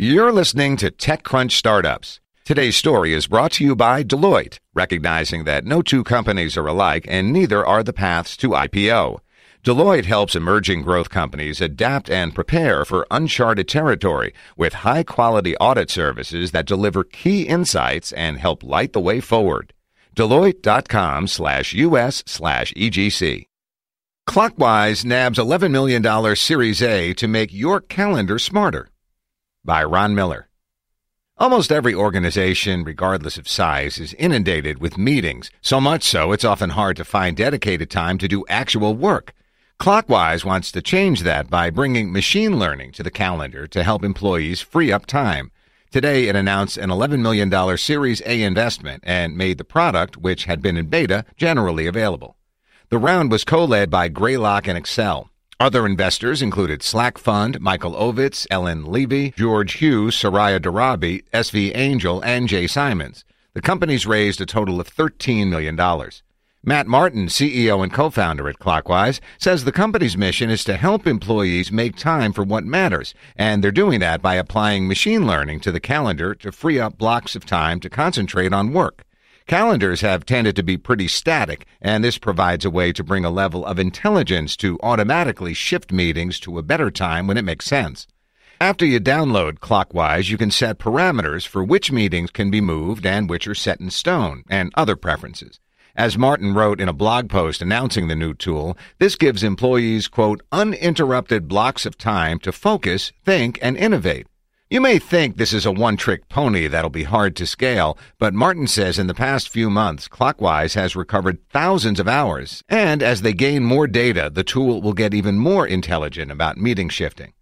You're listening to TechCrunch Startups. Today's story is brought to you by Deloitte, recognizing that no two companies are alike and neither are the paths to IPO. Deloitte helps emerging growth companies adapt and prepare for uncharted territory with high quality audit services that deliver key insights and help light the way forward. Deloitte.com slash US slash EGC. Clockwise nabs $11 million Series A to make your calendar smarter. By Ron Miller. Almost every organization, regardless of size, is inundated with meetings, so much so it's often hard to find dedicated time to do actual work. Clockwise wants to change that by bringing machine learning to the calendar to help employees free up time. Today, it announced an $11 million Series A investment and made the product, which had been in beta, generally available. The round was co-led by Greylock and Accel. Other investors included Slack Fund, Michael Ovitz, Ellen Levy, George Hughes, Soraya Darabi, SV Angel, and Jay Simons. The companies raised a total of $13 million. Matt Martin, CEO and co-founder at Clockwise, says the company's mission is to help employees make time for what matters, and they're doing that by applying machine learning to the calendar to free up blocks of time to concentrate on work. Calendars have tended to be pretty static, and this provides a way to bring a level of intelligence to automatically shift meetings to a better time when it makes sense. After you download Clockwise, you can set parameters for which meetings can be moved and which are set in stone, and other preferences. As Martin wrote in a blog post announcing the new tool, this gives employees, quote, uninterrupted blocks of time to focus, think, and innovate. You may think this is a one trick pony that'll be hard to scale, but Martin says in the past few months, Clockwise has recovered thousands of hours, and as they gain more data, the tool will get even more intelligent about meeting shifting.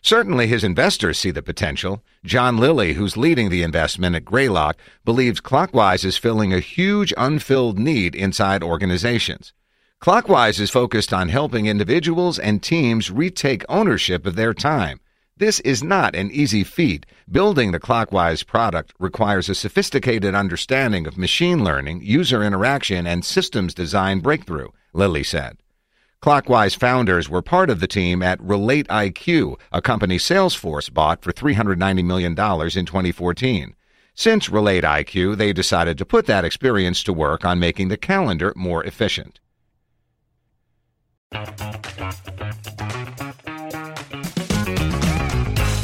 Certainly his investors see the potential. John Lilly, who's leading the investment at Greylock, believes Clockwise is filling a huge unfilled need inside organizations. Clockwise is focused on helping individuals and teams retake ownership of their time this is not an easy feat. Building the Clockwise product requires a sophisticated understanding of machine learning, user interaction, and systems design breakthrough, Lilly said. Clockwise founders were part of the team at Relate IQ, a company Salesforce bought for $390 million in 2014. Since Relate IQ, they decided to put that experience to work on making the calendar more efficient.